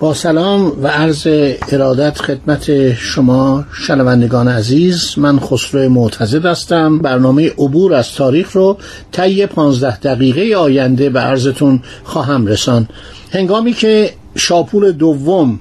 با سلام و عرض ارادت خدمت شما شنوندگان عزیز من خسرو معتزد هستم. برنامه عبور از تاریخ رو طی 15 دقیقه آینده به عرضتون خواهم رسان. هنگامی که شاپور دوم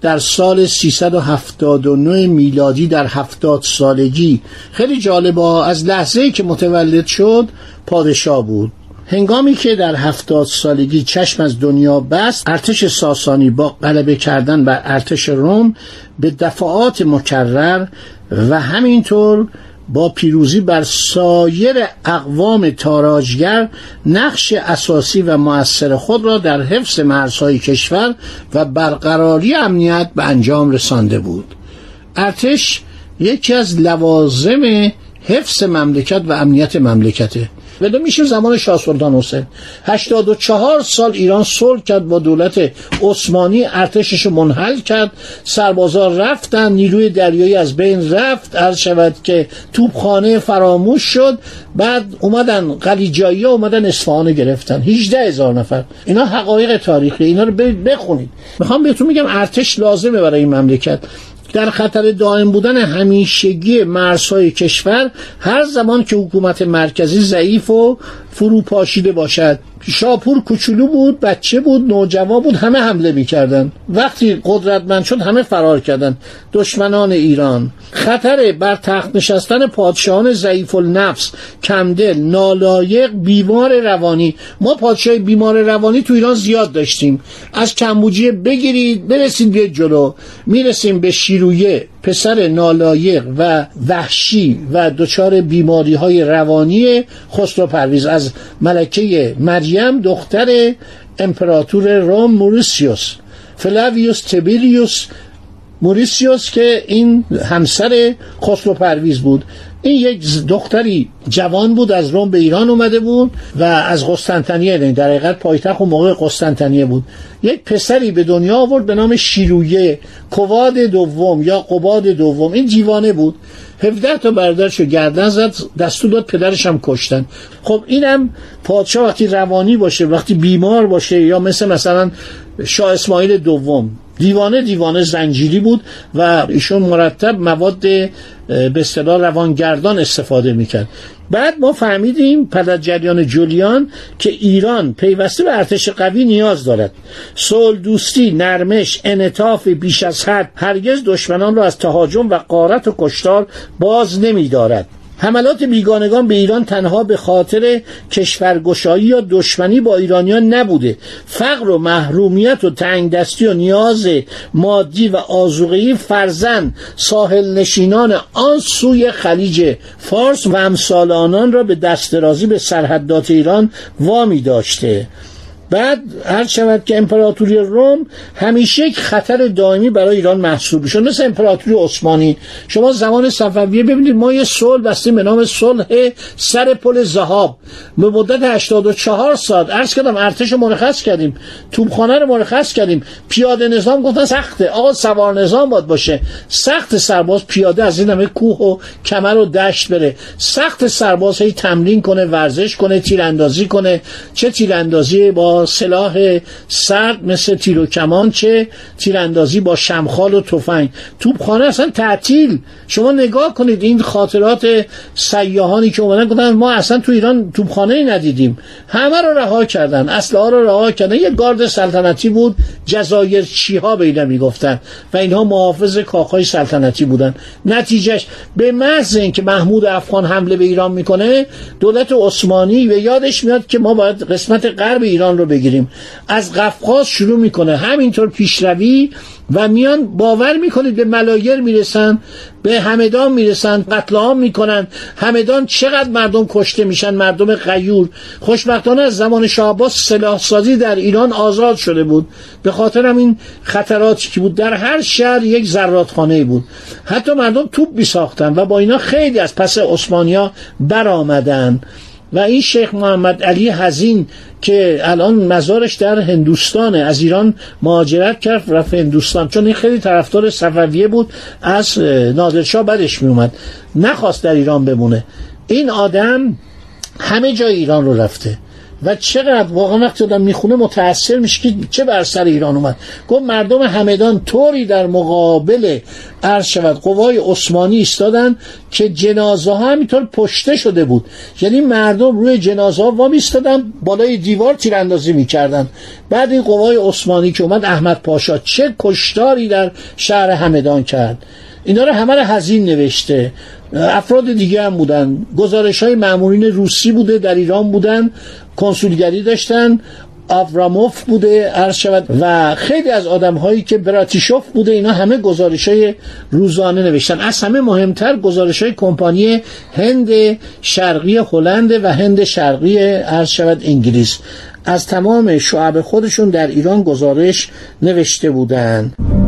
در سال 379 میلادی در هفتاد سالگی خیلی جالبه از لحظه که متولد شد پادشاه بود. هنگامی که در هفتاد سالگی چشم از دنیا بست ارتش ساسانی با غلبه کردن بر ارتش روم به دفعات مکرر و همینطور با پیروزی بر سایر اقوام تاراجگر نقش اساسی و موثر خود را در حفظ مرزهای کشور و برقراری امنیت به انجام رسانده بود. ارتش یکی از لوازم حفظ مملکت و امنیت مملکته. ولی میشه زمان شاه سلطان حسین. 84 سال ایران صلح کرد با دولت عثمانی ارتشش منحل کرد. سربازا رفتن نیروی دریایی از بین رفت. عرض شود که توپخانه فراموش شد. بعد اومدن قلیجایی اومدن اصفهان گرفتن. 18 هزار نفر. اینا حقایق تاریخی. اینا رو بخونید. می‌خوام بهتون میگم ارتش لازمه برای این مملکت. در خطر دائم بودن همیشگی مرزهای کشور هر زمان که حکومت مرکزی ضعیف و فروپاشیده باشد. شاپور کوچولو بود بچه بود نوجوان بود همه حمله می‌کردن. وقتی قدرتمند شد همه فرار کردن. دشمنان ایران. خطر بر تخت نشستن پادشاهان ضعیف النفس کمدل نالایق بیمار روانی. ما پادشاه بیمار روانی تو ایران زیاد داشتیم. از کمبوجیه بگیرید برسید به جلو. می‌رسیم به شیرویه. پسر نالایق و وحشی و دچار بیماری های روانی خسرو پرویز. از ملکه مریم دختر امپراتور روم موریسیوس فلاویوس تبیلیوس موریسیوس که این همسر خسرو پرویز بود. این یک دختری جوان بود از روم به ایران اومده بود و از قسطنطنیه در حقیقت پایتخت و موقع قسطنطنیه بود. یک پسری به دنیا آورد به نام شیرویه کواد دوم یا قباد دوم. این دیوانه بود. 17 تا برادرشو گردن زد دستور داد پدرش هم کشتن. خب اینم پادشاه وقتی روانی باشه وقتی بیمار باشه یا مثل مثلا شاه اسماعیل دوم دیوانه دیوانه زنجیری بود و ایشون مرتب مواد به اصطلاح روانگردان استفاده می‌کرد. بعد ما فهمیدیم از جریان جولیان که ایران پیوسته به ارتش قوی نیاز دارد. صلح دوستی نرمش انعطاف بیش از حد هرگز دشمنان را از تهاجم و قارت و کشتار باز نمیدارد. حملات بیگانگان به ایران تنها به خاطر کشورگشایی یا دشمنی با ایرانیان نبوده. فقر و محرومیت و تنگ دستی و نیاز مادی و آزوغی فرزن ساحل نشینان آن سوی خلیج فارس و امثال را به دسترازی به سرحدات ایران وامی داشته. بعد هر شود که امپراتوری روم همیشه یک خطر دائمی برای ایران محسوب شد مثل امپراتوری عثمانی. شما زمان صفویه ببینید ما یه صلح بستیم به نام صلح سر پل زهاب. به مدت 84 سال عرض کردم ارتش مرخص کردیم. توپخانه رو مرخص کردیم. پیاده نظام گفتن سخته. آقا سوار نظام باید باشه. سخت سرباز پیاده از این همه کوه و کمر و دشت بره. سخت سرباز هی تمرین کنه ورزش کنه تیراندازی کنه. چه تیراندازی؟ با سلاح سرد مثل تیر و کمان چه؟ تیراندازی با شمخال و تفنگ. توپخانه اصلا تعطیل. شما نگاه کنید این خاطرات سیاهانی که اومدن گفتن ما اصلا تو ایران توپخانه ندیدیم. همه رو رها کردن. اسلحه رو رها کردن. یه گارد سلطنتی بود. جزایر چیها به اینا می‌گفتن. و اینها محافظ کاخهای سلطنتی بودن. نتیجهش به محض اینکه محمود افغان حمله به ایران می‌کنه دولت عثمانی به یادش میاد که ما باید قسمت غرب ایران رو بگیریم. از قفقاز شروع می‌کنه. همینطور پیشروی و میان باور می‌کنید به ملایر می‌رسن به همدان می‌رسن قتل عام می‌کنن. همدان چقدر مردم کشته میشن مردم غیور. خوشبختانه از زمان شاه سلاح سازی در ایران آزاد شده بود. به خاطر این خطراتی که بود در هر شهر یک زرادخانه بود. حتی مردم توپ بی ساختن و با اینا خیلی از پس عثمانیا برآمدن. و این شیخ محمد علی هزین که الان مزارش در هندوستانه از ایران مهاجرت کرد رفت هندوستان. چون این خیلی طرفدار صفویه بود از نادرشاه بدش میومد نخواست در ایران بمونه. این آدم همه جای ایران رو رفته. و چقدر واقعا وقتی آدم می‌خونه متاثر میشه که چه بر سر ایران اومد. گفت مردم همدان طوری در مقابل عرض شود قوای عثمانی ایستادن که جنازه ها همینطور پشته شده بود. یعنی مردم روی جنازه ها وامی ایستادن بالای دیوار تیراندازی می‌کردن. بعد این قوای عثمانی که اومد احمد پاشا چه کشتاری در شهر همدان کرد. اینا رو همه رو هزین نوشته. افراد دیگه هم بودن. گزارش های معمولین روسی بوده در ایران بودن کنسولگری داشتن. آفراموف بوده عرض شود و خیلی از آدم هایی که براتیشوف بوده اینا همه گزارش های روزانه نوشتن از همه مهمتر گزارش های کمپانی هند شرقی هلند و هند شرقی عرض شود انگلیس از تمام شعب خودشون در ایران گزارش نوشته بودند.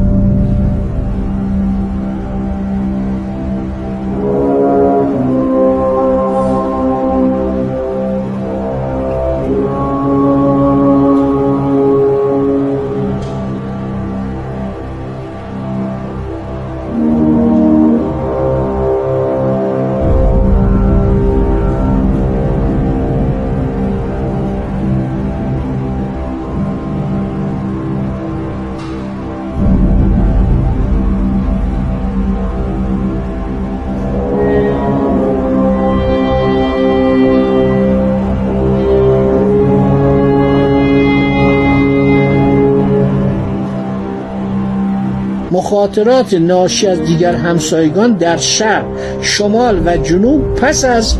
مخاطرات ناشی از دیگر همسایگان در شرق شمال و جنوب پس از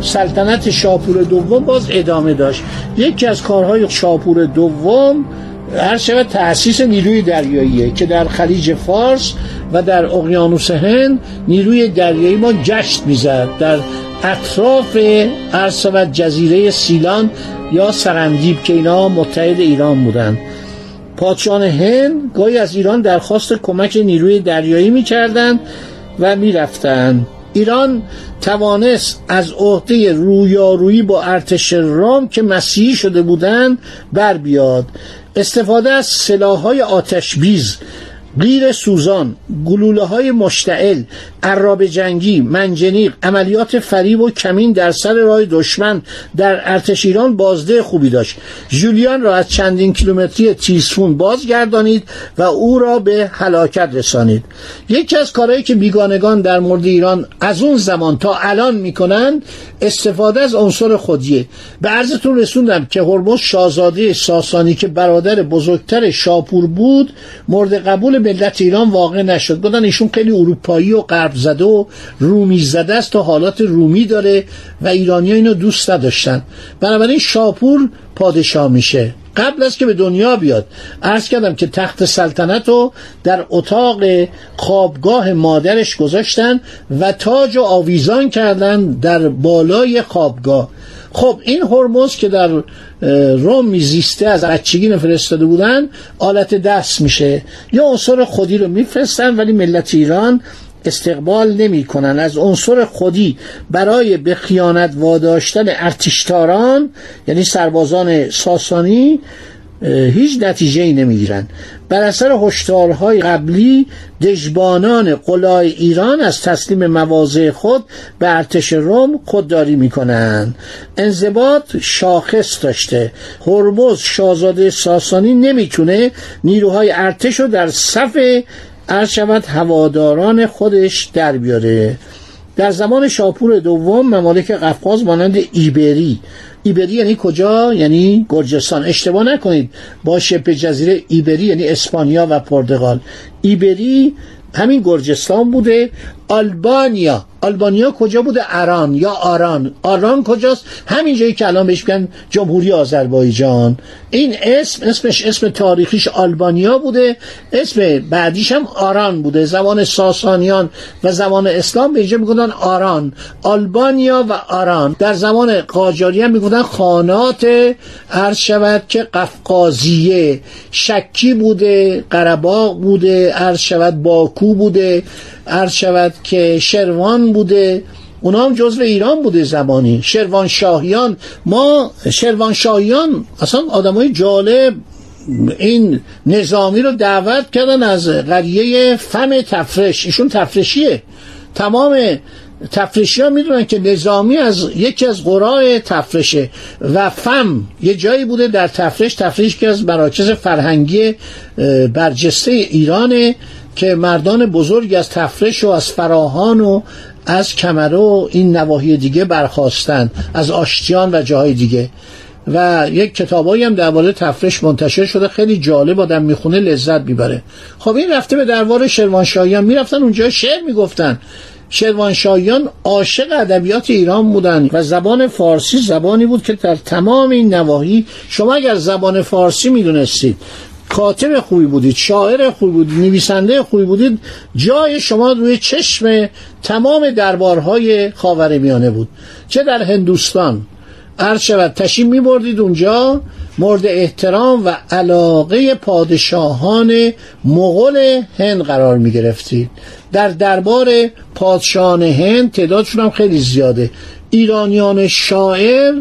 سلطنت شاپور دوم باز ادامه داشت. یکی از کارهای شاپور دوم هر شود تأسیس نیروی دریاییه که در خلیج فارس و در اقیانوس هند نیروی دریایی ما جشت می‌زد. در اطراف عرص و جزیره سیلان یا سرندیب که اینا متحد ایران بودند. پادشاهان هند گاهی از ایران درخواست کمک نیروی دریایی می‌کردند و می‌رفتند. ایران توانست از عهده رویارویی با ارتش رام که مسیحی شده بودند بر بیاد. استفاده از سلاحهای آتشبیز غیر سوزان گلوله های مشتعل عراب جنگی منجنیق عملیات فریب و کمین در سر راه دشمن در ارتش ایران بازده خوبی داشت. جولیان را از چندین کیلومتری تیسفون بازگردانید و او را به هلاکت رسانید. یکی از کارهایی که بیگانگان در مورد ایران از اون زمان تا الان می‌کنند استفاده از عنصر خودیه. به عرضتون رسوندم که هرمز شاهزاده ساسانی که برادر بزرگتر شاپور بود مورد قبول ملت ایران واقع نشد. گفتن ایشون خیلی اروپایی و غرب زده و رومی زده است و حالات رومی داره و ایرانی ها اینو دوست نداشتن. بنابراین شاپور پادشاه میشه. قبل از که به دنیا بیاد عرض کردم که تخت سلطنت رو در اتاق خوابگاه مادرش گذاشتن و تاج و آویزان کردن در بالای خوابگاه. خب این هرمز که در روم میزیسته از بچگی فرستاده بودن آلت دست میشه. یا عنصر خودی رو میفرستن ولی ملت ایران استقبال نمی کنن از عنصر خودی برای به خیانت واداشتن ارتشتاران یعنی سربازان ساسانی هیچ نتیجه ای نمی‌گیرن. بر اثر هشدارهای قبلی دژبانان قلای ایران از تسلیم مواضع خود به ارتش روم خودداری می‌کنند انضباط شاخص داشته. هرمز شاهزاده ساسانی نمی‌تونه نیروهای ارتش رو در صف عرض هواداران خودش در بیاره. در زمان شاپور دوم ممالک قفقاز مانند ایبری. ایبری یعنی کجا؟ یعنی گرجستان. اشتباه نکنید. با شبه جزیره ایبری یعنی اسپانیا و پرتغال. ایبری همین گرجستان بوده. آلبانیا. آلبانیا کجا بوده؟ اران یا آران. آران کجاست؟ همین جایی که الان بهش میگن جمهوری آذربایجان. این اسم اسمش اسم تاریخیش آلبانیا بوده. اسم بعدیش هم آران بوده. زبان ساسانیان و زبان اسلام به اینجا میگن آران. آلبانیا و آران. در زمان قاجاری هم میگن خانات عرض شود که قفقازیه. شکی بوده قرباق بوده عرض شود باکو بوده. عرض شود که شروان بوده اونا هم جزو ایران بوده زمانی. شروان شاهیان ما شروان شاهیان اصلا آدمای جالب این نظامی رو دعوت کردن از قریه فم تفرش. ایشون تفرشیه. تمام تفرشی ها می‌دونن که نظامی از یکی از قرای تفرشه و فم یه جایی بوده در تفرش. تفرش که از مراکز فرهنگی برجسته ایرانه. که مردان بزرگ از تفرش و از فراهان و از کمره و این نواحی دیگه برخواستن از آشتیان و جاهای دیگه. و یک کتابایی هم درباره تفرش منتشر شده خیلی جالب آدم می‌خونه لذت می‌بره. خب این رفته به دربار شروانشاهیان می‌رفتن اونجا شعر می‌گفتن. شروانشاهیان عاشق ادبیات ایران بودن و زبان فارسی زبانی بود که در تمام این نواحی شما اگر زبان فارسی می‌دونستید کاتب خوبی بودید شاعر خوبی بودید نویسنده خوبی بودید جای شما روی چشم تمام دربارهای خاورمیانه بود. چه در هندوستان؟ عرض شود تشیم می بردید اونجا مورد احترام و علاقه پادشاهان مغول هند قرار می گرفتید در دربار پادشاهان هند تعدادشون هم خیلی زیاده. ایرانیان شاعر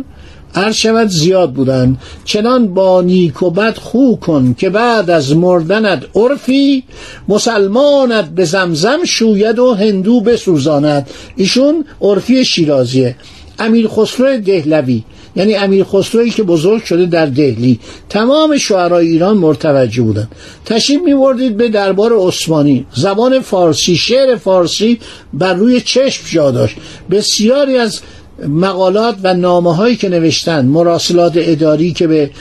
عرض شود زیاد بودن. چنان با نیک و بد خو کن که بعد از مردنت عرفی مسلمانت به زمزم شوید و هندو بسوزاند. ایشون عرفی شیرازیه. امیر خسرو دهلوی. یعنی امیر خسروی که بزرگ شده در دهلی. تمام شعرای ایران مرتوجه بودن. تشریف میوردید به دربار عثمانی. زبان فارسی شعر فارسی بر روی چشم جا داشت. بسیاری از مقالات و نامه هایی که نوشتن مراسلات اداری که به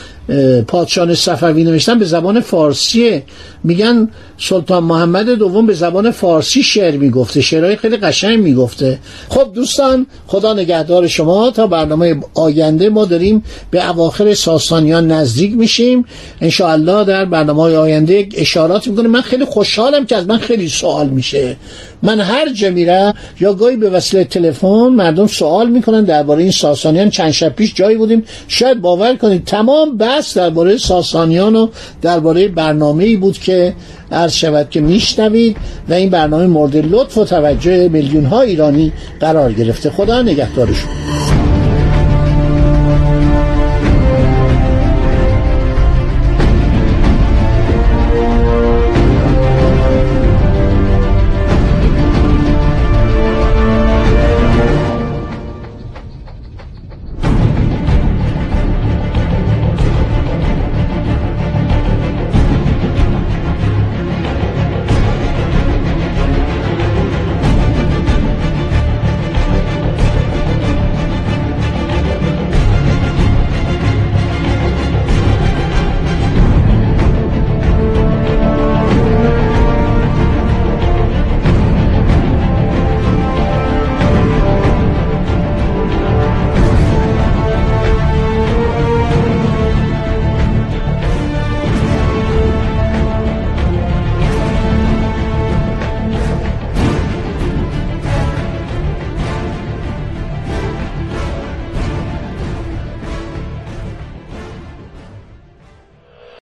پادشاه صفوی نوشتن به زبان فارسیه میگن سلطان محمد دوم به زبان فارسی شعر می‌گفته. شعرهای خیلی قشنگ می‌گفته. خب دوستان خدا نگهدار شما. تا برنامه آینده ما داریم به اواخر ساسانیان نزدیک میشیم. انشاءالله در برنامه آینده اشارات می‌کنه من خیلی خوشحالم که از من خیلی سوال میشه. من هر جا میرم یا گاهی به وسیله تلفن مردم سوال می‌کنن. درباره این ساسانیان چند شب پیش جایی بودیم. شاید باور کنید تمام بحث درباره ساسانیان و درباره برنامه ای بود که عرض شود که میشنوید و این برنامه مورد لطف و توجه میلیون ها ایرانی قرار گرفته. خدا نگهدارشون.